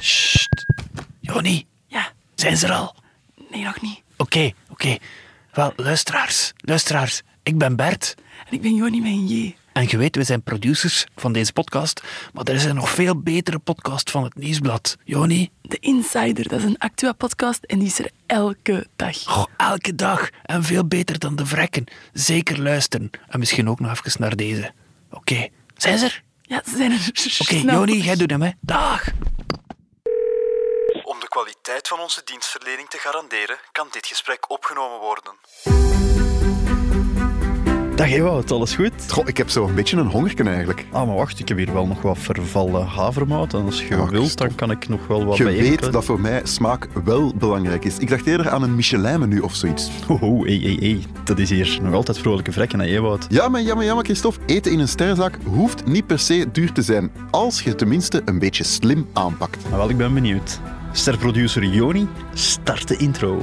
Sst. Joni, Ja, zijn ze er al? nee, nog niet. Oké, oké. Wel, luisteraars, luisteraars. Ik ben Bert. En ik ben Joni een J. En je weet, we zijn producers van deze podcast. Maar er is een nog veel betere podcast van het Nieuwsblad. Joni? De Insider, dat is een Actua-podcast en die is er elke dag. Oh, elke dag. En veel beter dan de vrekken. Zeker luisteren. En misschien ook nog even naar deze. Oké, zijn ze er? Ja, ze zijn er. Oké, Snel. Joni, jij doet hem, hè. Dag. Om de kwaliteit van onze dienstverlening te garanderen, kan dit gesprek opgenomen worden. Dag Ewout, alles goed? Goh, ik heb zo een beetje een hongerken eigenlijk. Ah, maar wacht, ik heb hier wel nog wat vervallen havermout. En als je wilt, dan kan ik nog wel wat Je bij weet dat voor mij smaak wel belangrijk is. Ik dacht eerder aan een Michelin-menu of zoiets. Ho, ho, hey, hey, hey. Dat is hier nog altijd vrolijke vrekken, hè, Ewout? Ja, maar, ja, maar, ja, maar Christophe, eten in een sterrenzaak hoeft niet per se duur te zijn. Als je tenminste een beetje slim aanpakt. Maar wel, ik ben benieuwd. Sterproducer Joni, start de intro.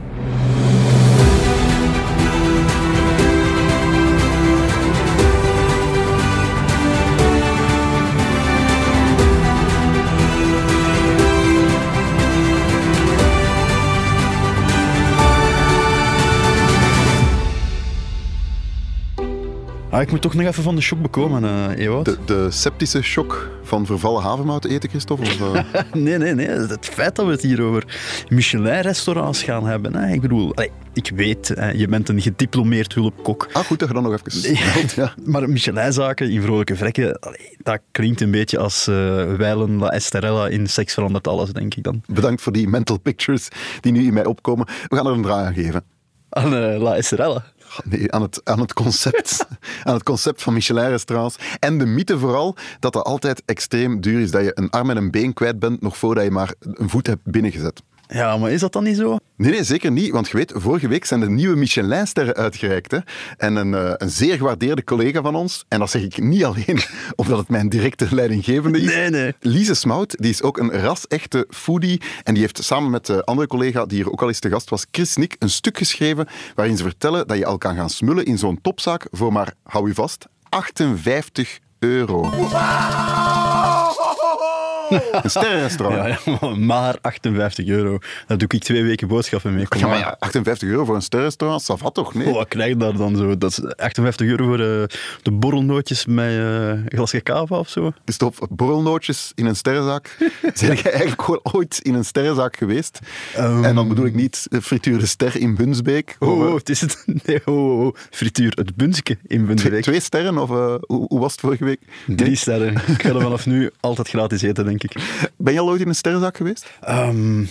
Ah, ik moet toch nog even van de shock bekomen, eh Ewout. De, de septische shock van vervallen havermout eten, Christophe? Of, eh, Nee, nee, nee. Het feit dat we het hier over Michelin-restaurants gaan hebben. Hè. Ik bedoel, allee, ik weet, hè, je bent een gediplomeerd hulpkok. Ah, goed dat je dan nog even ja. Maar Michelin-zaken in vrolijke vrekken, allee, dat klinkt een beetje als eh wijlen La Esterella in Seks verandert alles, denk ik dan. Bedankt voor die mental pictures die nu in mij opkomen. We gaan er een draai aan geven. Aan La Esterella. Nee, aan het, aan het concept. aan het concept van Michelin-restaurants. En de mythe vooral dat het altijd extreem duur is. Dat je een arm en een been kwijt bent nog voordat je maar een voet hebt binnengezet. Ja, maar is dat dan niet zo? Nee, nee, zeker niet. Want je weet, vorige week zijn de nieuwe Michelin-sterren uitgereikt. Hè? En een, eh, een zeer gewaardeerde collega van ons, en dat zeg ik niet alleen omdat het mijn directe leidinggevende is. Nee, nee. Lise Smout, die is ook een ras-echte foodie. En die heeft samen met de andere collega, die hier ook al eens te gast was, Chris Nick, een stuk geschreven waarin ze vertellen dat je al kan gaan smullen in zo'n topzaak voor maar, hou je vast, 58 euro. Een sterrenrestaurant. Ja, ja, maar 58 euro. Daar doe ik twee weken boodschappen mee. Kom Ja, maar maar. ja, 58 euro voor een sterrenrestaurant, dat vat toch? Nee. Oh, wat krijg je daar dan zo? Dat is 58 euro voor eh, de borrelnootjes met eh, een glasje cava of zo? Stop, borrelnootjes in een sterrenzaak. Zijn jij eigenlijk gewoon ooit in een sterrenzaak geweest? En dan bedoel ik niet frituur de ster in Bunsbeek. Oh, oh, het is het. Nee, oh, oh. Frituur, het bunske in twee, Bundeweek. twee sterren, of eh, hoe, hoe was het vorige week? Drie sterren. Ik ga er vanaf nu altijd gratis eten, denk ik. Ben je al ooit in een sterrenzaak geweest? Ehm,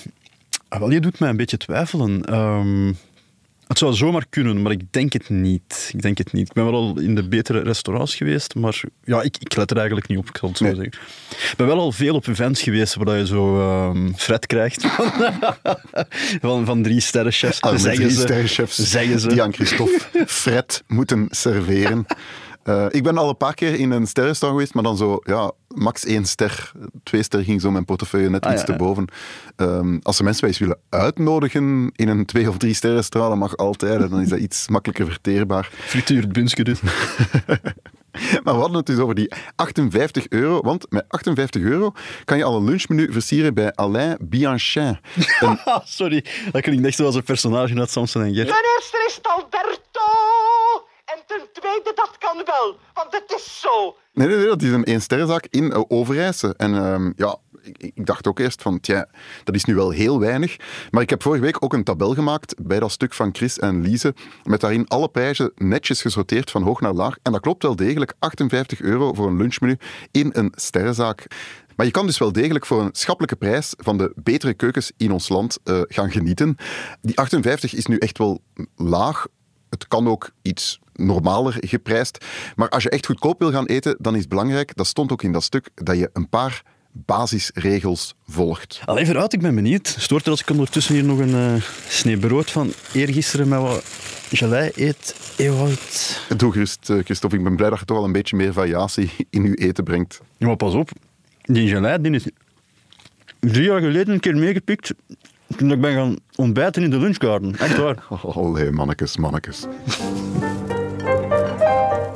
ah, wel, je doet mij een beetje twijfelen. Ehm, het zou zomaar kunnen, maar ik denk het niet. Ik denk het niet. Ik ben wel al in de betere restaurants geweest, maar ja, ik, ik let er eigenlijk niet op, ik zal het zo Nee. zeggen. Ik ben wel al veel op events geweest waar je zo ehm fret krijgt van, van, van drie sterrenchefs. Arme zeggen drie ze. sterrenchefs Zeggen ze. die aan Christophe Fred moeten serveren. Eh, ik ben al een paar keer in een sterrenrestaurant geweest, maar dan zo, ja, max één ster. Twee ster ging zo mijn portefeuille net Ah, iets ja, te ja. boven. Ehm, als er mensen bij eens willen uitnodigen in een twee- of drie sterrenrestaurant, dat mag altijd. Dan is dat iets makkelijker verteerbaar. Frituur het bunske dus. Maar we hadden het dus over die 58 euro. Want met 58 euro kan je al een lunchmenu versieren bij Alain Bianchin. Ah, sorry, dat klinkt echt zoals een personage uit Samson en Gert. Ten eerste is het Alberto. En ten tweede, dat kan wel, want het is zo. Nee, nee, nee, dat is een eensterrenzaak in uh, Overijse. En ehm, ja, ik, dacht ook eerst van, tja, dat is nu wel heel weinig. Maar ik heb vorige week ook een tabel gemaakt bij dat stuk van Chris en Lise, met daarin alle prijzen netjes gesorteerd van hoog naar laag. En dat klopt wel degelijk, 58 euro voor een lunchmenu in een sterrenzaak. Maar je kan dus wel degelijk voor een schappelijke prijs van de betere keukens in ons land uh, gaan genieten. Die 58 is nu echt wel laag. Het kan ook iets normaler geprijsd. Maar als je echt goedkoop wil gaan eten, dan is het belangrijk, dat stond ook in dat stuk, dat je een paar basisregels volgt. Allee, vooruit, ik ben benieuwd. Stoort er als ik ondertussen hier nog een eh snee brood van eergisteren met wat gelei eet? Ewout. Doe gerust, eh, Christophe. Ik ben blij dat je toch al een beetje meer variatie in je eten brengt. Ja, maar pas op. Die gelei die is drie jaar geleden een keer meegepikt toen ik ben gaan ontbijten in de lunchgarden. Echt waar. Allee, mannekes, mannekes.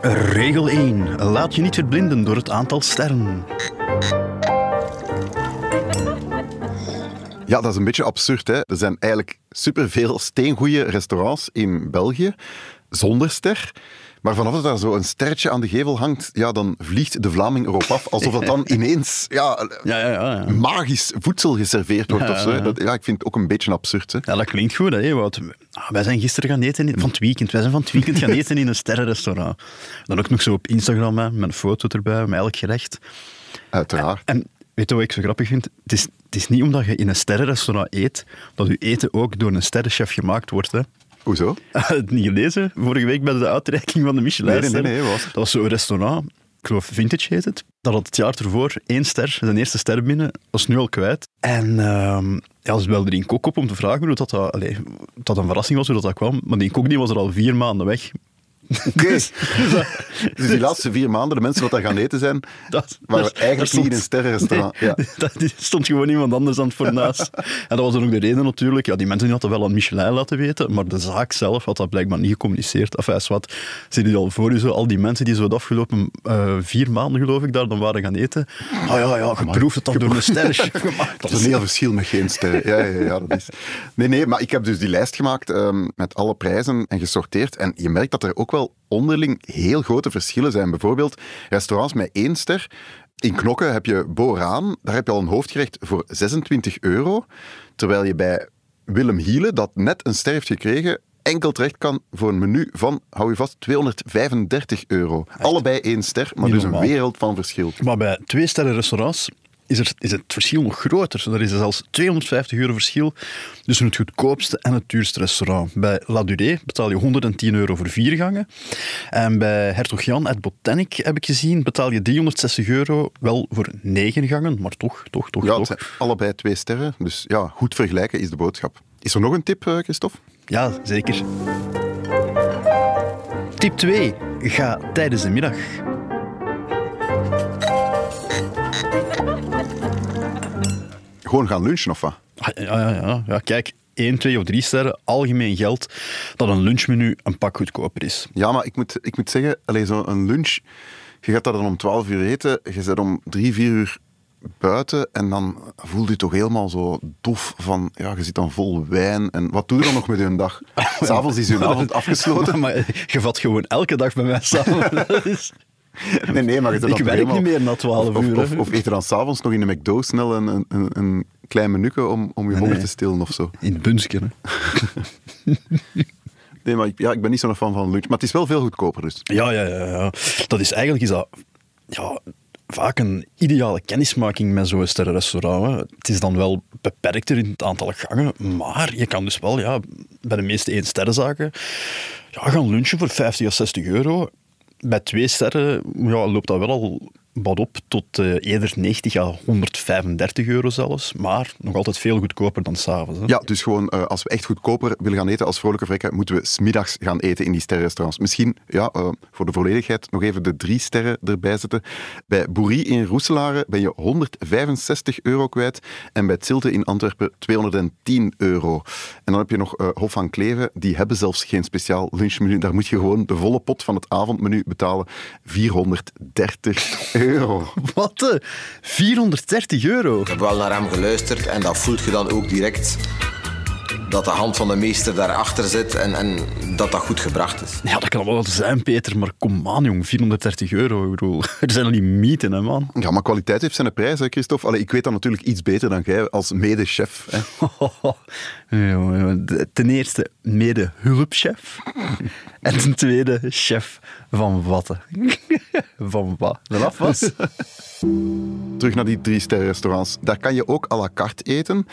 Regel 1. Laat je niet verblinden door het aantal sterren. Ja, dat is een beetje absurd. Hè? Er zijn eigenlijk superveel steengoeie restaurants in België zonder ster. Maar vanaf dat daar zo een sterretje aan de gevel hangt, ja, dan vliegt de Vlaming erop af. Alsof het dan ineens ja, Ja, ja, ja. ja. magisch voedsel geserveerd wordt. Of zo. Dat, ja, ik vind het ook een beetje absurd. Hè? Ja, dat klinkt goed, hè, Ewout. Ah, Wij zijn gisteren gaan eten, in, van het weekend. Wij zijn van het weekend gaan eten in een sterrenrestaurant. Dan ook nog zo op Instagram, hè, met een foto erbij, met elk gerecht. Uiteraard. En weet je wat ik zo grappig vind? Het is, het is niet omdat je in een sterrenrestaurant eet, dat je eten ook door een sterrenchef gemaakt wordt. Hè. Hoezo? Het niet gelezen? Vorige week bij de uitreiking van de Michelin. Nee, nee, nee, was? Dat was zo'n restaurant, ik geloof Vintage heet het. Dat had het jaar ervoor één ster, zijn eerste ster binnen, dat is nu al kwijt. En ehm ja, ze belden die kok op om te vragen hoe dat, dat, allee, dat een verrassing was hoe dat, dat kwam. Maar die kok die was er al vier maanden weg. Oké. Dus, Dus die laatste vier maanden, de mensen wat daar gaan eten zijn, dat, waren dat- eigenlijk niet in een sterrenrestaurant. Nee, Ja. dat, die stond gewoon iemand anders aan het voornaast. En dat was dan ook de reden natuurlijk. Ja, die mensen die hadden wel aan Michelin laten weten, maar de zaak zelf had dat blijkbaar niet gecommuniceerd. Enfin, is wat. Zie je al voor je zo, al die mensen die zo de afgelopen eh, vier maanden, geloof ik, daar dan waren gaan eten. Ah ja, ja, geproefd het dan door een sterrenchef gemaakt. Dat is een heel verschil met geen sterren. Ja, ja, ja, dat is... Nee, nee, maar ik heb dus die lijst gemaakt ehm, met alle prijzen en gesorteerd. En je merkt dat er ook wel onderling heel grote verschillen zijn. Bijvoorbeeld restaurants met één ster. In Knokke heb je Boraan, daar heb je al een hoofdgerecht voor 26 euro. Terwijl je bij Willem Hiele, dat net een ster heeft gekregen, enkel terecht kan voor een menu van, hou je vast, 235 euro. Allebei één ster, maar Niet dus een wereld van verschil. Maar bij twee sterren restaurants is, er, is het verschil nog groter. Er is zelfs 250 euro verschil tussen het goedkoopste en het duurste restaurant. Bij La Durée betaal je 110 euro voor vier gangen. En bij Hertog Jan uit Botanic, heb ik gezien, betaal je 360 euro wel voor negen gangen. Maar toch, toch, toch, Ja, het toch. zijn allebei twee sterren. Dus ja, goed vergelijken is de boodschap. Is er nog een tip, eh, Christophe? Ja, zeker. Tip 2. Ga tijdens de middag. Gewoon gaan lunchen of wat? Ah, Ja, ja, ja. ja kijk, 1, 2 of 3 sterren, algemeen geldt dat een lunchmenu een pak goedkoper is. Ja, maar ik moet, ik moet zeggen, zo'n lunch, je gaat daar dan om 12 uur eten, je zit om 3, 4 uur buiten en dan voel je toch helemaal zo dof van, ja, je zit dan vol wijn en wat doe je dan nog met je dag? S'avonds is je avond afgesloten. Maar je vat gewoon elke dag bij mij samen. Dat is- Nee, nee, maar je Ik werk niet meer na 12 of, uur, Of, of, of eet er dan s'avonds nog in de McDo snel een, een, een, een klein menuke om, om je honger nee. te stillen of zo. In het bunsken, hè. Nee, maar ik, ja, ik ben niet zo'n fan van lunch. Maar het is wel veel goedkoper dus. Ja, ja, ja, ja. Dat is eigenlijk is dat, ja, vaak een ideale kennismaking met zo'n sterrenrestaurant. Het is dan wel beperkter in het aantal gangen, maar je kan dus wel ja, bij de meeste één sterrenzaken ja, gaan lunchen voor 50 à 60 euro. Bij twee sterren ja, loopt dat wel al wat op tot eh, eerder 90 à 135 euro zelfs, maar nog altijd veel goedkoper dan s'avonds. Ja, dus gewoon eh, als we echt goedkoper willen gaan eten als vrolijke vrekken, moeten we smiddags gaan eten in die sterrenrestaurants. Misschien, ja, eh, voor de volledigheid, nog even de drie sterren erbij zetten. Bij Boerie in Roeselare ben je 165 euro kwijt en bij Zilte in Antwerpen 210 euro. En dan heb je nog Hof van Kleven, die hebben zelfs geen speciaal lunchmenu. Daar moet je gewoon de volle pot van het avondmenu betalen. 430 euro. Wat? eh, 430 euro? Ik heb wel naar hem geluisterd en dat voelt je dan ook direct. Dat de hand van de meester daarachter zit en, en dat dat goed gebracht is. Ja, dat kan wel zijn, Peter, maar kom aan, jong. 430 euro. Ik bedoel, er zijn al die mythen, hè, man. Ja, maar kwaliteit heeft zijn prijs, hè, Christophe. Allee, ik weet dat natuurlijk iets beter dan jij als medechef. Hè. Ja, jongen, de- Ten eerste, mede-hulpchef. En ten tweede, chef van Watten. van wat? Van afwas? Terug naar die drie sterren restaurants. Daar kan je ook à la carte eten.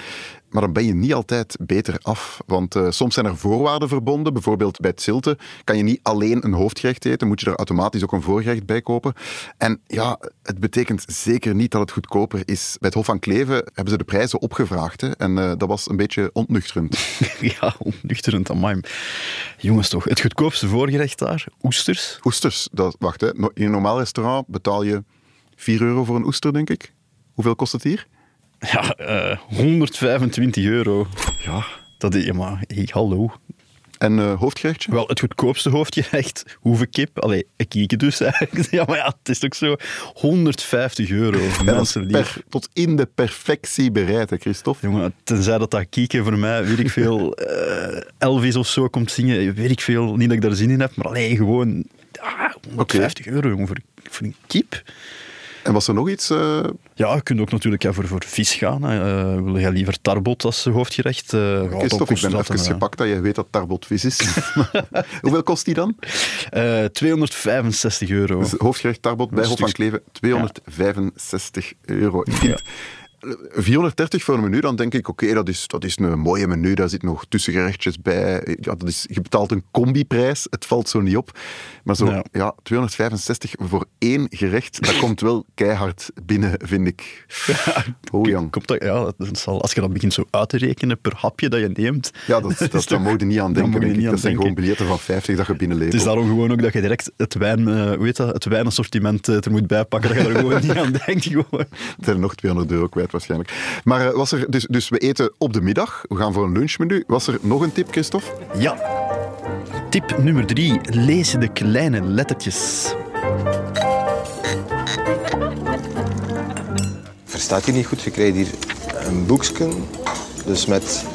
Maar dan ben je niet altijd beter af. Want eh, soms zijn er voorwaarden verbonden. Bijvoorbeeld bij het Zilte kan je niet alleen een hoofdgerecht eten. Moet je er automatisch ook een voorgerecht bij kopen. En ja, het betekent zeker niet dat het goedkoper is. Bij het Hof van Kleven hebben ze de prijzen opgevraagd. Hè, en eh, dat was een beetje ontnuchterend. ja, onnuchterend, amai. Jongens toch, het goedkoopste voorgerecht daar, oesters. Oesters, dat, wacht, hè. In een normaal restaurant betaal je 4 euro voor een oester, denk ik. Hoeveel kost het hier? Ja, eh 125 euro. Ja, dat is, ja, maar hey, hallo. En eh, hoofdgerechtje? Wel, het goedkoopste hoofdgerecht, hoevenkip. Allee, een kieken dus eigenlijk. Ja, maar ja, het is toch zo 150 euro. Mensen lief. per- tot in de perfectie bereid, hè, Christophe? Jongen, tenzij dat dat kieken voor mij, weet ik veel, eh, Elvis of zo komt zingen, weet ik veel, niet dat ik daar zin in heb, maar alleen gewoon ah, 150 euro, jongen, voor, voor een kip. En was er nog iets? eh, Ja, je kunt ook natuurlijk ja, voor, voor vis gaan. Eh, wil jij liever tarbot als hoofdgerecht? Eh, ja, dan Christophe, ik ben even eh, gepakt dat je weet dat tarbot vis is. Hoeveel kost die dan? eh, 265 euro. Dus hoofdgerecht tarbot bij Hof van Kleven, 265 euro. Ik vind, eh, 430 voor een menu, dan denk ik, oké, dat, is, dat is een mooie menu, daar zitten nog tussengerechtjes bij. Ja, dat is, je betaalt een combiprijs, het valt zo niet op. Maar zo, Ja. ja. 265 voor één gerecht, dat komt wel keihard binnen, vind ik. Oh, jong. Komt dat, ja, dat zal, als je dat begint zo uit te rekenen per hapje dat je neemt. Ja, dat, dat, toch- moet je niet aan denken, denk ik. Dat zijn denken. gewoon biljetten van 50 dat je binnenleeft. Het is daarom gewoon ook dat je direct het, wijn, eh, hoe heet dat, het wijnassortiment eh, er moet bijpakken, dat je er gewoon niet aan denkt. Gewoon. Het zijn nog 200 euro kwijt waarschijnlijk. Maar eh, was er, dus, dus we eten op de middag, we gaan voor een lunchmenu. Was er nog een tip, Christophe? Ja. Tip nummer drie. Lees de kleine lettertjes. Verstaat u niet goed? Je krijgt hier een boekje, dus met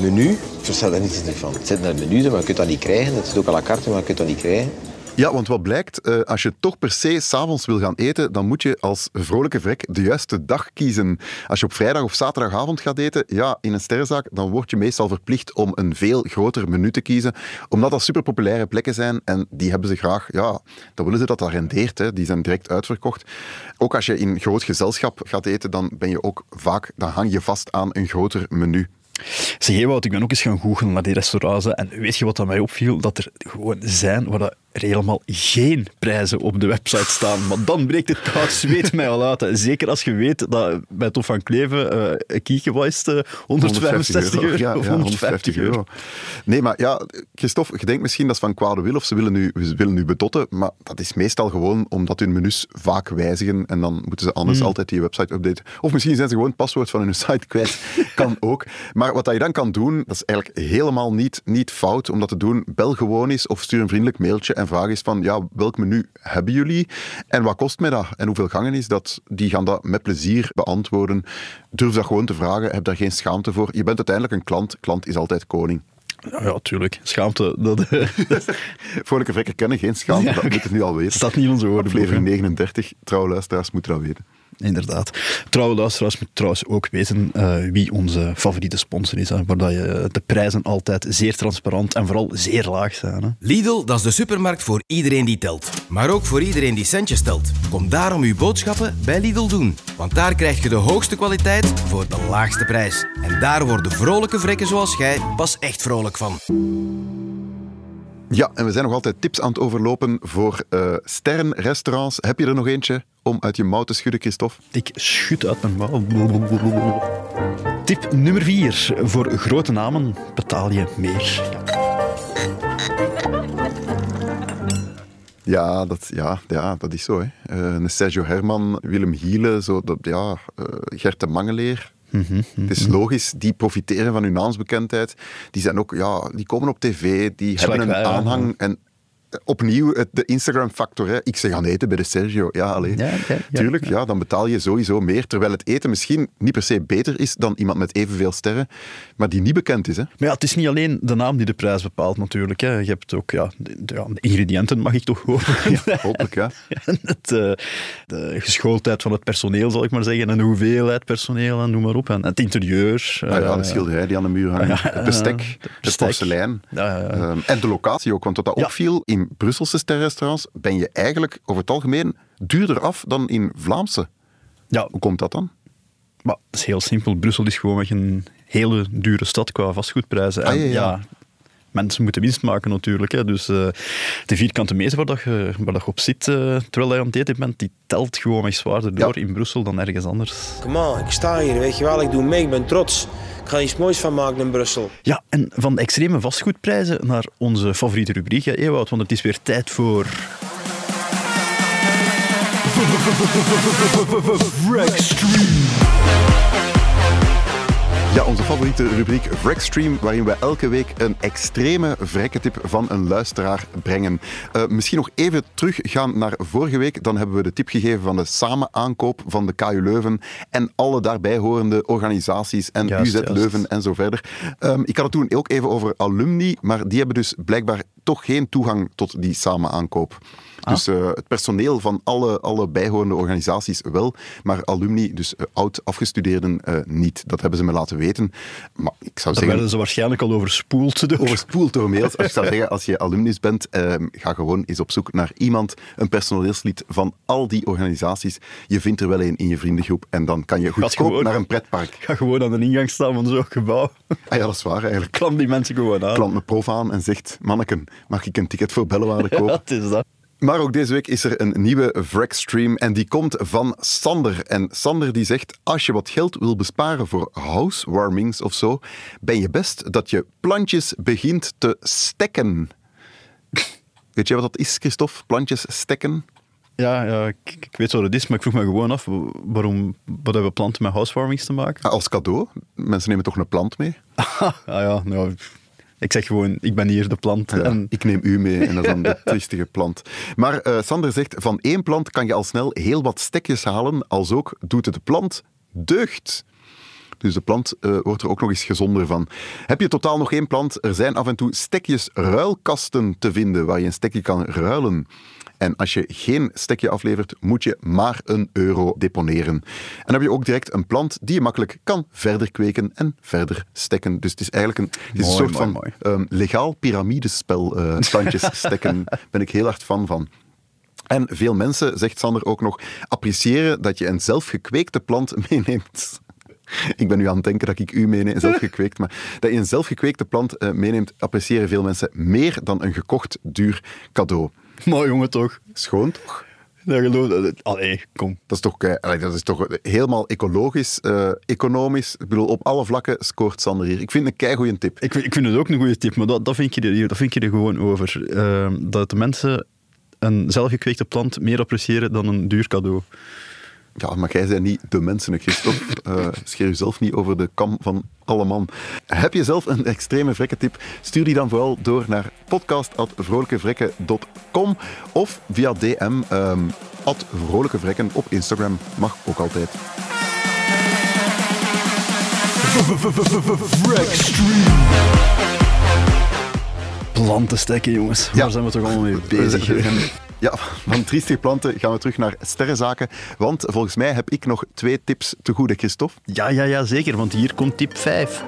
menu. Ik versta daar niets van. Het zit naar het menu, maar je kunt dat niet krijgen. Het zit ook à la carte, maar je kunt dat niet krijgen. Ja, want wat blijkt, eh, als je toch per se s'avonds wil gaan eten, dan moet je als vrolijke vrek de juiste dag kiezen. Als je op vrijdag of zaterdagavond gaat eten, ja, in een sterrenzaak, dan word je meestal verplicht om een veel groter menu te kiezen, omdat dat superpopulaire plekken zijn en die hebben ze graag, ja, dan willen ze dat dat rendeert, hè. die zijn direct uitverkocht. Ook als je in groot gezelschap gaat eten, dan ben je ook vaak, dan hang je vast aan een groter menu. Zeg, ik ben ook eens gaan googlen naar die restaurants. En weet je wat dat mij opviel? Dat er gewoon zijn waar dat er helemaal geen prijzen op de website staan. Maar dan breekt het koud zweet mij al uit. hè. Zeker als je weet dat bij Tof van Kleven eh, een kiekje was het, eh, 165 euro. Ja, of ja, 150 euro. Nee, maar ja, Christophe, je denkt misschien dat is van kwade wil of ze willen nu, ze willen nu bedotten, maar dat is meestal gewoon omdat hun menus vaak wijzigen en dan moeten ze anders Hmm. altijd die website updaten. Of misschien zijn ze gewoon het paswoord van hun site kwijt. kan ook. Maar wat dat je dan kan doen, dat is eigenlijk helemaal niet, niet fout om dat te doen. Bel gewoon eens of stuur een vriendelijk mailtje en vraag eens van, ja, welk menu hebben jullie en wat kost mij dat en hoeveel gangen is dat? Die gaan dat met plezier beantwoorden. Durf dat gewoon te vragen, heb daar geen schaamte voor. Je bent uiteindelijk een klant, klant is altijd koning. Ja, tuurlijk. Schaamte, dat, Vrolijke vrekken kennen geen schaamte, Ja, dat moet je nu al weten. staat niet in onze woordenboek. hè. Aflevering 39, trouwe luisteraars moeten dat weten. Inderdaad. Trouwe luisteraars moeten trouwens ook weten eh, wie onze favoriete sponsor is. Hè, waar je de prijzen altijd zeer transparant en vooral zeer laag zijn. Hè. Lidl, dat is de supermarkt voor iedereen die telt. Maar ook voor iedereen die centjes telt. Kom daarom uw boodschappen bij Lidl doen. Want daar krijg je de hoogste kwaliteit voor de laagste prijs. En daar worden vrolijke vrekken zoals jij pas echt vrolijk van. Ja, en we zijn nog altijd tips aan het overlopen voor eh sterrenrestaurants. Heb je er nog eentje om uit je mouw te schudden, Christophe? Ik schud uit mijn mouw. Tip nummer 4. Voor grote namen betaal je meer. Ja, dat, ja, ja, dat is zo. Hè. Eh, Sergio Herman, Willem Hiele, zo, dat, ja, eh, Gert de Mangeleer. Het is logisch, die profiteren van hun naamsbekendheid. Die, zijn ook, ja, die komen op tv, die hebben een aanhang. En opnieuw het, de Instagram-factor. hè. Ik zeg gaan eten bij de Sergio. Ja, alleen. Ja, ja, ja, Tuurlijk, ja. ja. dan betaal je sowieso meer. Terwijl het eten misschien niet per se beter is dan iemand met evenveel sterren, maar die niet bekend is. Hè. Maar ja, het is niet alleen de naam die de prijs bepaalt natuurlijk. Hè. Je hebt ook ja, de, ja, ingrediënten, mag ik toch hopen. Hopelijk, ja. En het, eh, de geschooldheid van het personeel, zal ik maar zeggen. En de hoeveelheid personeel en noem maar op. En het interieur. Ah ja, eh, de schilderij die aan de muur hangt, ja, het bestek, de het bestek. porselein. Ja, ja, ja. Ehm, en de locatie ook, want wat dat Ja. opviel, in Brusselse sterrestaurants ben je eigenlijk over het algemeen duurder af dan in Vlaamse. ja, Hoe komt dat dan? maar het is heel simpel. Brussel is gewoon een hele dure stad qua vastgoedprijzen. Ah, En ja, ja. Mensen moeten winst maken natuurlijk. Hè. Dus eh, de vierkante meter waar, dat je, waar dat je op zit eh, terwijl je aan het eten bent, die telt gewoon echt zwaarder door in Brussel dan ergens anders. Kom on, ik sta hier, weet je wel, ik doe mee, ik ben trots. Ik ga er iets moois van maken in Brussel. Ja, en van de extreme vastgoedprijzen naar onze favoriete rubriek, hè, Ewout, want het is weer tijd voor... Ja, onze favoriete rubriek Wreckstream, waarin we elke week een extreme vrekketip van een luisteraar brengen. Eh, misschien nog even teruggaan naar vorige week. Dan hebben we de tip gegeven van de samenaankoop van de KU Leuven en alle daarbij horende organisaties en Juist, UZ juist. Leuven en zo verder. Ehm, ik had het toen ook even over alumni, maar die hebben dus blijkbaar toch geen toegang tot die samenaankoop. Dus eh, het personeel van alle, alle bijhorende organisaties wel, maar alumni, dus eh, oud-afgestudeerden, niet. Dat hebben ze me laten weten. Maar ik zou zeggen... werden ze waarschijnlijk al overspoeld door. Overspoeld door mails. Als ik zou zeggen, als je alumnus bent, ehm, ga gewoon eens op zoek naar iemand, een personeelslid van al die organisaties. Je vindt er wel een in je vriendengroep en dan kan je goedkoop gewoon- naar een pretpark. Ga gewoon aan de ingang staan van zo'n gebouw. Ah ja, dat is waar eigenlijk. Klam die mensen gewoon aan. Klant me prof aan en zegt, manneken, mag ik een ticket voor Bellewaarde kopen? Ja, het is dat. Maar ook deze week is er een nieuwe Wreckstream en die komt van Sander. En Sander die zegt, als je wat geld wil besparen voor housewarmings of zo, ben je best dat je plantjes begint te stekken. Weet je wat dat is, Christophe? Plantjes stekken? Ja, ja ik, ik weet wat het is, maar ik vroeg me gewoon af waarom wat hebben planten met housewarmings te maken? Ah, Als cadeau. Mensen nemen toch een plant mee? ah ja, nou, ik zeg gewoon, ik ben hier de plant. Ja, en Ik neem u mee en dat is dan de triestige plant. Maar eh, Sander zegt, van één plant kan je al snel heel wat stekjes halen, als ook doet het de plant deugd. Dus de plant eh, wordt er ook nog eens gezonder van. Heb je totaal nog één plant? Er zijn af en toe stekjes ruilkasten te vinden waar je een stekje kan ruilen. En als je geen stekje aflevert, moet je maar een euro deponeren. En dan heb je ook direct een plant die je makkelijk kan verder kweken en verder stekken. Dus het is eigenlijk een, het is een soort mooi, van mooi. ehm, legaal piramidespel, eh plantjes stekken. ben ik heel hard fan van. En veel mensen, zegt Sander ook nog, appreciëren dat je een zelfgekweekte plant meeneemt. Ik ben nu aan het denken dat ik u meeneem, zelfgekweekt, maar dat je een zelfgekweekte plant eh, meeneemt, appreciëren veel mensen meer dan een gekocht duur cadeau. mooi jongen toch? Schoon toch? Dat geloof dat. Allee, kom. Dat is toch, eh, dat is toch helemaal ecologisch, eh, economisch. Ik bedoel, op alle vlakken scoort Sander hier. Ik vind het een keigoeie tip. Ik, vind- ik vind het ook een goede tip, maar dat, dat, vind, je er, dat vind je er gewoon over. Ehm, dat de mensen een zelfgekweekte plant meer appreciëren dan een duur cadeau. Ja, maar jij bent niet de mensen, Christophe. Eh scheer jezelf niet over de kam van alle man. Heb je zelf een extreme vrekkentip? Stuur die dan vooral door naar podcast.vrolijkevrekken.com of via DM ehm at vrolijkevrekken op Instagram. Mag ook altijd. Planten stekken, jongens. Waar zijn we toch allemaal mee bezig? Ja, van triestige planten gaan we terug naar sterrenzaken. Want volgens mij heb ik nog twee tips te goede, Christophe. Ja, ja, ja, zeker, want hier komt tip 5.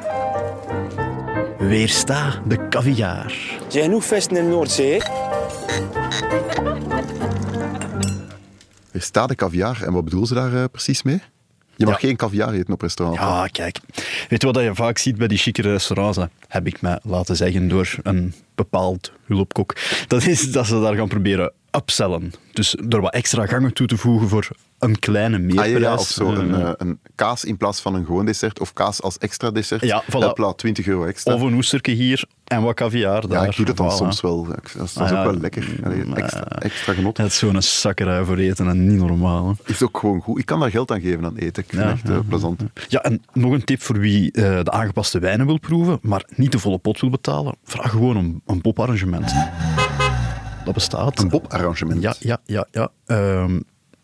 Weersta de caviar. Zijn genoeg vesten in de Noordzee? Er staat de caviar. En wat bedoelen ze daar eh, precies mee? Je mag Ja. geen caviar eten op restaurant. Ja, kijk. Weet je wat je vaak ziet bij die chique restaurants? hè? Heb ik mij laten zeggen door een bepaald hulpkok. Dat is dat ze daar gaan proberen upsellen. Dus door wat extra gangen toe te voegen voor een kleine Ah, meerprijs. ja, ja, of zo een, Eh, eh, een kaas in plaats van een gewoon dessert, of kaas als extra dessert. Ja, voilà. Hopla, 20 euro extra. Of een oesterke hier en wat caviar daar. ja, ik doe dat dan Voilà. soms wel. Dat is, Ah, ook wel lekker. Allee, Mm, extra, eh, extra genot. Het is zo'n zakkerij voor eten en niet normaal. hè. Is ook gewoon goed. Ik kan daar geld aan geven aan eten. Ik vind het echt eh, ja, plezant. Ja, en nog een tip voor wie eh, de aangepaste wijnen wil proeven, maar niet de volle pot wil betalen. Vraag gewoon een, een poparrangement. Dat bestaat. Een Bob-arrangement? Ja, ja, ja. ja. Ehm,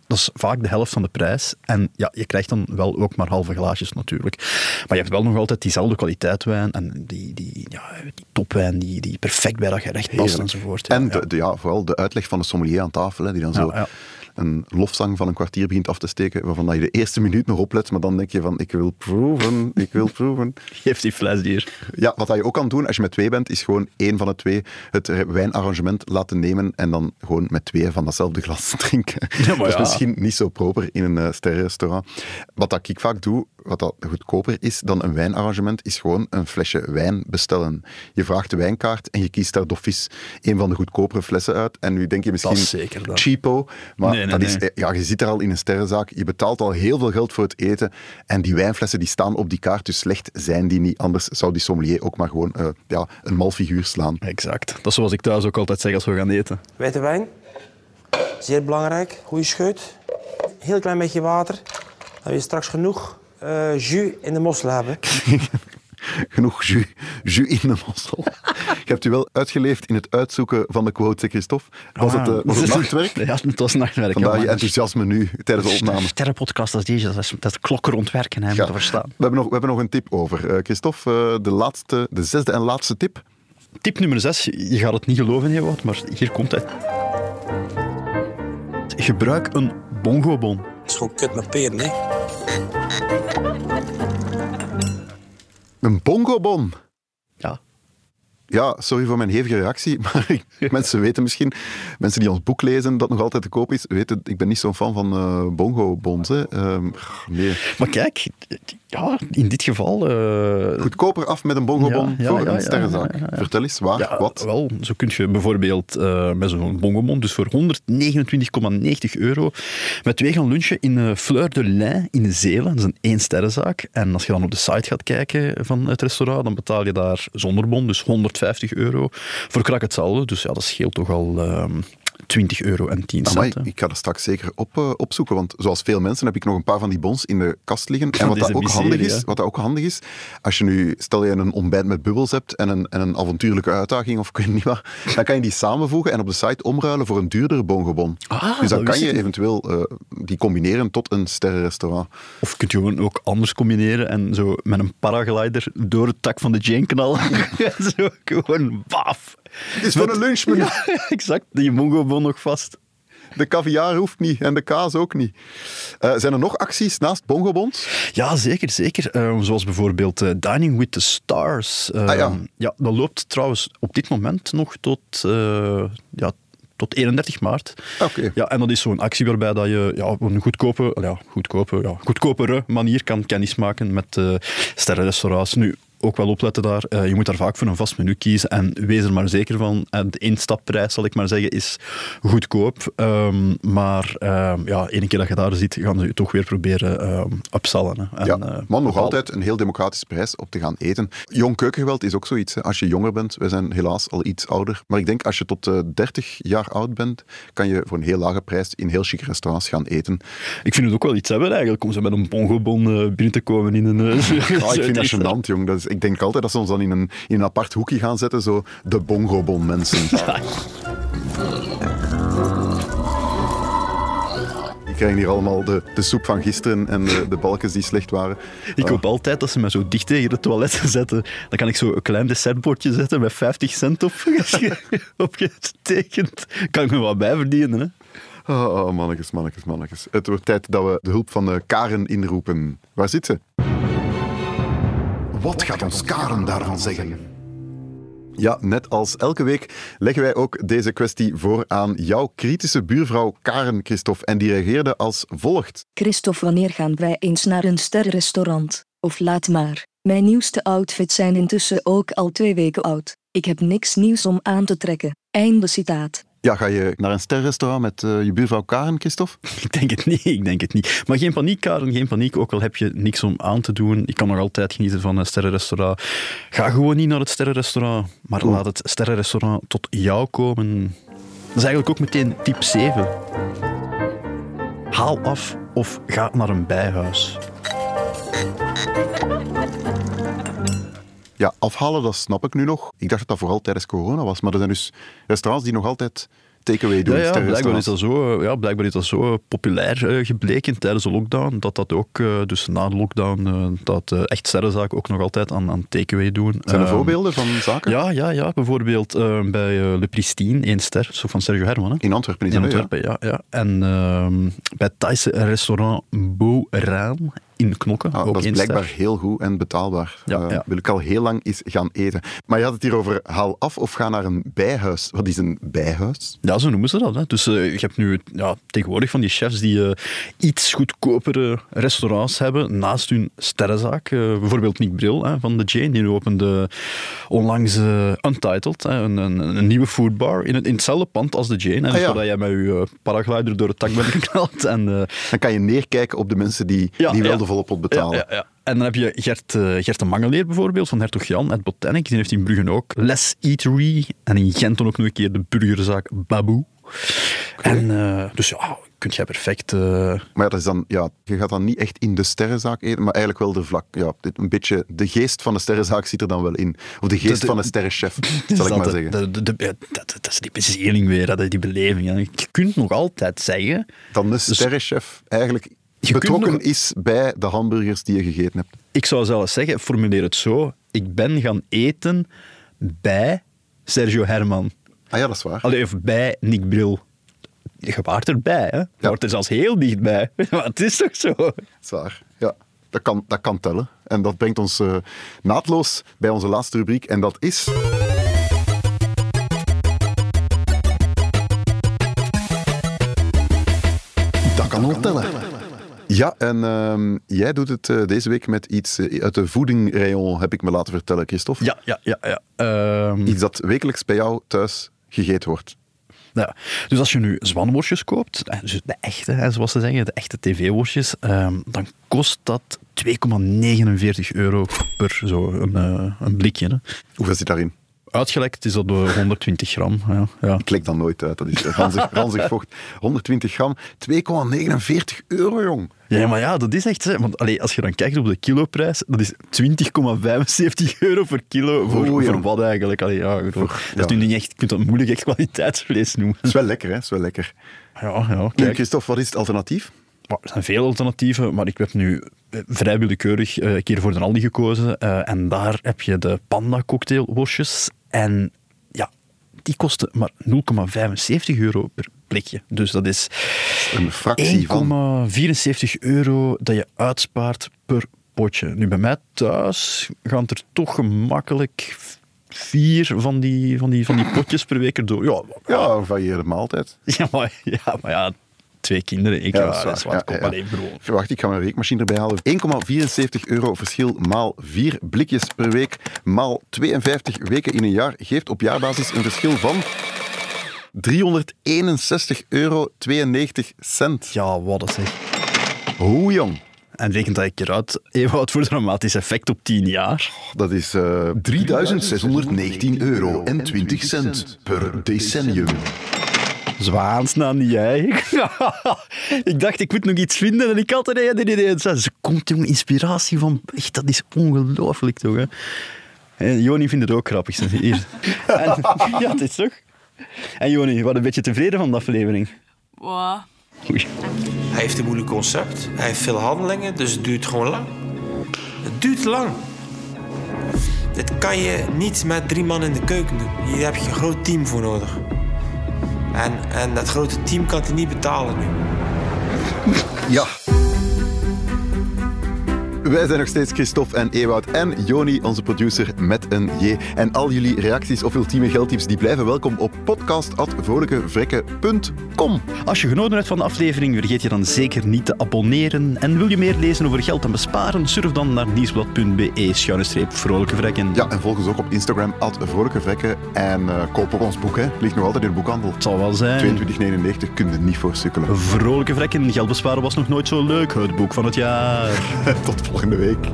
dat is vaak de helft van de prijs. En ja, je krijgt dan wel ook maar halve glaasjes natuurlijk. Maar je hebt wel nog altijd diezelfde kwaliteit wijn en die, die, ja, die topwijn die, die perfect bij dat gerecht past Heerlijk. enzovoort. Ja, En ja. de, de- ja, vooral de uitleg van de sommelier aan tafel, hè, die dan zo. Een lofzang van een kwartier begint af te steken, waarvan dat je de eerste minuut nog oplet, maar dan denk je van, ik wil proeven, ik wil proeven. Geef die fles hier. Ja, wat dat je ook kan doen als je met twee bent, is gewoon één van de twee het wijnarrangement laten nemen en dan gewoon met twee van datzelfde glas drinken. Ja, maar dat is misschien niet zo proper in een uh, sterrenrestaurant. Wat dat ik vaak doe, wat dat goedkoper is dan een wijnarrangement, is gewoon een flesje wijn bestellen. Je vraagt de wijnkaart en je kiest daar doffies een van de goedkopere flessen uit. En nu denk je misschien Dat is zeker cheapo, maar Nee, nee, dat is, ja, je zit er al in een sterrenzaak, je betaalt al heel veel geld voor het eten en die wijnflessen die staan op die kaart, dus slecht zijn die niet. Anders zou die sommelier ook maar gewoon eh, ja, een mal figuur slaan. Exact. Dat is zoals ik thuis ook altijd zeg als we gaan eten. Witte wijn. Zeer belangrijk. Goeie scheut. Heel klein beetje water. Dan heb je straks genoeg eh, jus in de mossel hebben. Genoeg jus, jus in de mossel. Je hebt u wel uitgeleefd in het uitzoeken van de quotes, hè, Christophe. Was, het, eh, was het nachtwerk? Ja, het was nachtwerk. Vandaar je enthousiasme nu tijdens de opname. Sterrenpodcast als deze, dat is, dat is klokken rondwerken, hè, Ja. moet je verstaan. We hebben, nog, we hebben nog een tip over. Eh, Christophe, eh, de, laatste, de zesde en laatste tip. Tip nummer 6, je gaat het niet geloven, Ewout, maar hier komt het. Gebruik een bongobon. Dat is gewoon kut met peren, hè. Een bongobon. Ja. Sorry voor mijn hevige reactie, maar mensen weten misschien, mensen die ons boek lezen, dat nog altijd te koop is, weten, ik ben niet zo'n fan van bongo-bons. hè. Ehm, nee. Maar kijk, ja, in dit geval... eh, Goedkoper af met een bongobon Ja, ja, voor ja, een sterrenzaak. Vertel eens, waar, wat? Wel, zo kun je bijvoorbeeld eh, met zo'n bongobon, dus voor 129,90 euro, met twee gaan lunchen in Fleur de Lin in Zeelen. Dat is een één-sterrenzaak. En als je dan op de site gaat kijken van het restaurant, dan betaal je daar zonder bon, dus 150 euro. Voor krak hetzelfde, dus ja, dat scheelt toch al ehm 20 euro en 10 Amai, cent. ik ga dat straks zeker op, eh, opzoeken, want zoals veel mensen heb ik nog een paar van die bons in de kast liggen. En wat dat, ook miserie, handig is, wat dat ook handig is, als je nu, stel je een ontbijt met bubbels hebt en een, en een avontuurlijke uitdaging of ik weet niet wat, dan kan je die samenvoegen en op de site omruilen voor een duurdere bongebon. Ah, dus dan dat kan je eventueel eh, die combineren tot een sterrenrestaurant. Of kun je gewoon ook anders combineren en zo met een paraglider door het tak van de Jane knallen. zo gewoon baf. Het is voor een lunchmenu. Ja, exact. Die mongobon nog vast. De caviar hoeft niet en de kaas ook niet. Eh, zijn er nog acties naast bongobons? Ja, zeker, zeker. Eh, zoals bijvoorbeeld eh, Dining with the Stars. Eh, Ah, ja. ja, dat loopt trouwens op dit moment nog tot, eh, ja, tot 31 maart. Oké. Ja, en dat is zo'n actie waarbij dat je ja, op een goedkope, ja, goedkope, ja, goedkopere manier kan kennismaken met sterrenrestaurants. Nu, ook wel opletten daar. eh, je moet daar vaak voor een vast menu kiezen. En wees er maar zeker van. eh, de instapprijs, zal ik maar zeggen, is goedkoop. Ehm, maar ehm, ja, ene keer dat je daar zit, gaan ze je toch weer proberen ehm upsellen. Hè. En, ja, eh, maar nog bepaalde- altijd een heel democratische prijs op te gaan eten. Jong keukengeweld is ook zoiets. Hè. Als je jonger bent, wij zijn helaas al iets ouder. Maar ik denk als je tot eh 30 jaar oud bent, kan je voor een heel lage prijs in heel chic restaurants gaan eten. Ik vind het ook wel iets hebben eigenlijk, om zo met een bongobon eh, binnen te komen in een... eh, Ah, ik vind dat gênant, jong. Dat is, ik denk altijd dat ze ons dan in een, in een apart hoekje gaan zetten, zo de bongobon mensen. Die krijgen hier allemaal de, de soep van gisteren en de, de balkjes die slecht waren. Ik hoop altijd dat ze me zo dicht tegen het toilet zetten. Dan kan ik zo een klein dessertbordje zetten met 50 cent op, opgetekend. Kan ik me wat bij verdienen, hè? Oh, oh, mannetjes, mannetjes, mannetjes. Het wordt tijd dat we de hulp van de Karen inroepen. Waar zit ze? Wat gaat ons Karen daarvan zeggen? Ja, net als elke week leggen wij ook deze kwestie voor aan jouw kritische buurvrouw Karen Christophe. En die reageerde als volgt. Christophe, wanneer gaan wij eens naar een sterrenrestaurant? Of laat maar. Mijn nieuwste outfits zijn intussen ook al twee weken oud. Ik heb niks nieuws om aan te trekken. Einde citaat. Ja, ga je naar een sterrenrestaurant met eh, je buurvrouw Karen, Christophe? Ik denk het niet, ik denk het niet. Maar geen paniek, Karen, geen paniek. Ook al heb je niks om aan te doen. Ik kan nog altijd genieten van een sterrenrestaurant. Ga gewoon niet naar het sterrenrestaurant, maar laat het sterrenrestaurant tot jou komen. Dat is eigenlijk ook meteen tip 7. Haal af of ga naar een bijhuis. Ja, afhalen, dat snap ik nu nog. Ik dacht dat dat vooral tijdens corona was. Maar er zijn dus restaurants die nog altijd takeaway doen. Ja, ja, blijkbaar, is dat zo, eh, ja, blijkbaar is dat zo populair eh, gebleken tijdens de lockdown, dat dat ook, eh, dus na de lockdown, eh, dat eh, echt sterrenzaken ook nog altijd aan, aan takeaway doen. Zijn er Ehm, voorbeelden van zaken? Ja, ja, ja. bijvoorbeeld eh, bij eh, Le Pristine, één ster, zo van Sergio Herman. Hè? In Antwerpen is In Antwerpen, ja. ja. En ehm, bij het Thaise restaurant Beau Raan in Knokken, Ah, ook dat is blijkbaar ster. heel goed en betaalbaar. Ja, Eh. Wil ik al heel lang eens gaan eten. Maar je had het hier over haal af of ga naar een bijhuis. Wat is een bijhuis? Ja, zo noemen ze dat. Hè. Dus eh, je hebt nu ja, tegenwoordig van die chefs die eh, iets goedkopere restaurants hebben naast hun sterrenzaak. Bijvoorbeeld Nick Bril hè, van The Jane, die opende onlangs eh, Untitled, hè, een, een, een nieuwe foodbar in, het, in hetzelfde pand als The Jane. Hè, Ah, ja. jij met je eh, paraglider door het dak bent geknald. En, eh, Dan kan je neerkijken op de mensen die, Ja, die wel de volle pot betalen. En dan heb je Gert, eh, Gert de Mangeleer bijvoorbeeld, van Hertog Jan uit Botanic. Die heeft in Brugge ook Les Eatery. En in Gent dan ook nog een keer de burgerzaak Baboe. En dus ja, kunt jij perfect... eh, Maar ja, dat is dan, ja, je gaat dan niet echt in de sterrenzaak eten, maar eigenlijk wel de vlak. Ja, dit, een beetje, de geest van de sterrenzaak zit er dan wel in. Of de geest De- de- van de sterrenchef, Dus zal ik maar dat- zeggen. dat, dat is die bezieling weer, hè, die beleving. hè. Je kunt nog altijd zeggen... Dan de sterrenchef eigenlijk Je betrokken nog- is bij de hamburgers die je gegeten hebt. Ik zou zelfs zeggen, formuleer het zo. Ik ben gaan eten bij Sergio Herman. Ah ja, dat is waar. Allee, of bij Nick Bril. Je waart erbij, hè? Je waart er zelfs heel dichtbij. Maar het is toch zo? Dat is waar. Ja, dat kan, dat kan tellen. En dat brengt ons eh, naadloos bij onze laatste rubriek. En dat is... Dat kan wel tellen. Ja, en ehm, jij doet het eh, deze week met iets eh, uit de voedingrayon, heb ik me laten vertellen, Christophe. Ja, ja, ja. ja. Ehm, Iets dat wekelijks bij jou thuis gegeten wordt. Ja. Dus als je nu zwanworstjes koopt, eh, dus de echte, zoals ze zeggen, de echte tv-worstjes, ehm, dan kost dat 2,49 euro per zo een, eh, een blikje. Hè. Hoeveel zit daarin? Uitgelekt is dat door 120 gram. Ja, ja. Ik lek dat nooit uit, dat is ranzig, ranzig vocht. 120 gram, 2,49 euro, jong. Ja, maar ja, dat is echt... Hè, want allee, als je dan kijkt op de kiloprijs, dat is 20,75 euro per kilo. Voor, voor wat eigenlijk? Allee, ja, bedoel, dat is nu niet echt, je kunt dat moeilijk echt kwaliteitsvlees noemen. Dat is wel lekker, hè? Dat is wel lekker. Ja, ja. Kijk, Christophe, wat is het alternatief? Maar er zijn veel alternatieven, maar ik heb nu eh, vrij willekeurig eh, een keer voor de Aldi gekozen. eh, en daar heb je de panda cocktailworstjes. En ja, die kosten maar 0,75 euro per blikje. Dus dat is Een fractie van... 1,74 euro dat je uitspaart per potje. Nu, bij mij thuis gaan er toch gemakkelijk vier van die, van die, van die potjes per week erdoor. Ja, Ja, varieerde maaltijd. ja, maar, ja, maar ja, twee kinderen. Ik, Ja, dat is is waar. wat. Ja, ja. bro. Wacht, ik ga mijn weekmachine erbij halen. 1,74 euro verschil maal 4 blikjes per week maal 52 weken in een jaar geeft op jaarbasis een verschil van 361,92 euro. Ja, wat een zeg. Hoe jong? En rekent dat ik eruit, Ewout, voor dramatisch effect op 10 jaar. Dat is eh 3619 euro en 20 cent per decennium. Zwaansnaam niet jij. ik dacht, ik moet nog iets vinden en ik had er een idee. Ze komt jongen, inspiratie van. Echt, dat is ongelooflijk toch? Hè? En Joni vindt het ook grappig. Hier. En, ja, het is toch? En Joni, wat een beetje tevreden van de aflevering. Wow. Oei. Hij heeft een moeilijk concept. Hij heeft veel handelingen, dus het duurt gewoon lang. Het duurt lang. Dit kan je niet met drie man in de keuken doen. Hier heb je een groot team voor nodig. En, en dat grote team kan hij niet betalen nu. Ja. Wij zijn nog steeds Christophe en Ewout en Joni, onze producer, met een J. En al jullie reacties of ultieme geldtips die blijven welkom op podcast.vrolijkevrekken.com. Als je genoten hebt van de aflevering, vergeet je dan zeker niet te abonneren. En wil je meer lezen over geld en besparen? Surf dan naar nieuwsblad.be schuine streep vrolijke vrekken. Ja, en volg ons ook op Instagram, at Vrolijke Vrekken. En eh, koop ook ons boek, hè. Ligt nog altijd in de boekhandel. Het zal wel zijn. 22,99 kun je niet voor sukkelen. Vrolijke vrekken, geld besparen was nog nooit zo leuk. Het boek van het jaar. Tot volgende week.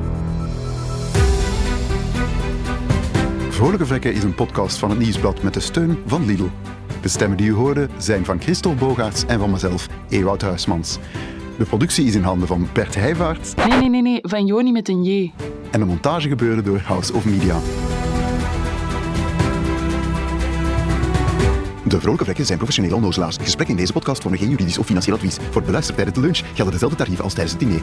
Vrolijke Vrekken is een podcast van het Nieuwsblad met de steun van Lidl. De stemmen die u hoorde zijn van Christophe Bogaerts en van mezelf, Ewout Huismans. De productie is in handen van Bert Heijvaart Nee, nee, nee, nee. Van Joni met een J. en de montage gebeurde door House of Media. De vrolijke vrekken zijn professionele onnozelaars. Gesprekken in deze podcast vormen geen juridisch of financieel advies. Voor het beluisteren tijdens de lunch gelden dezelfde tarieven als tijdens het diner.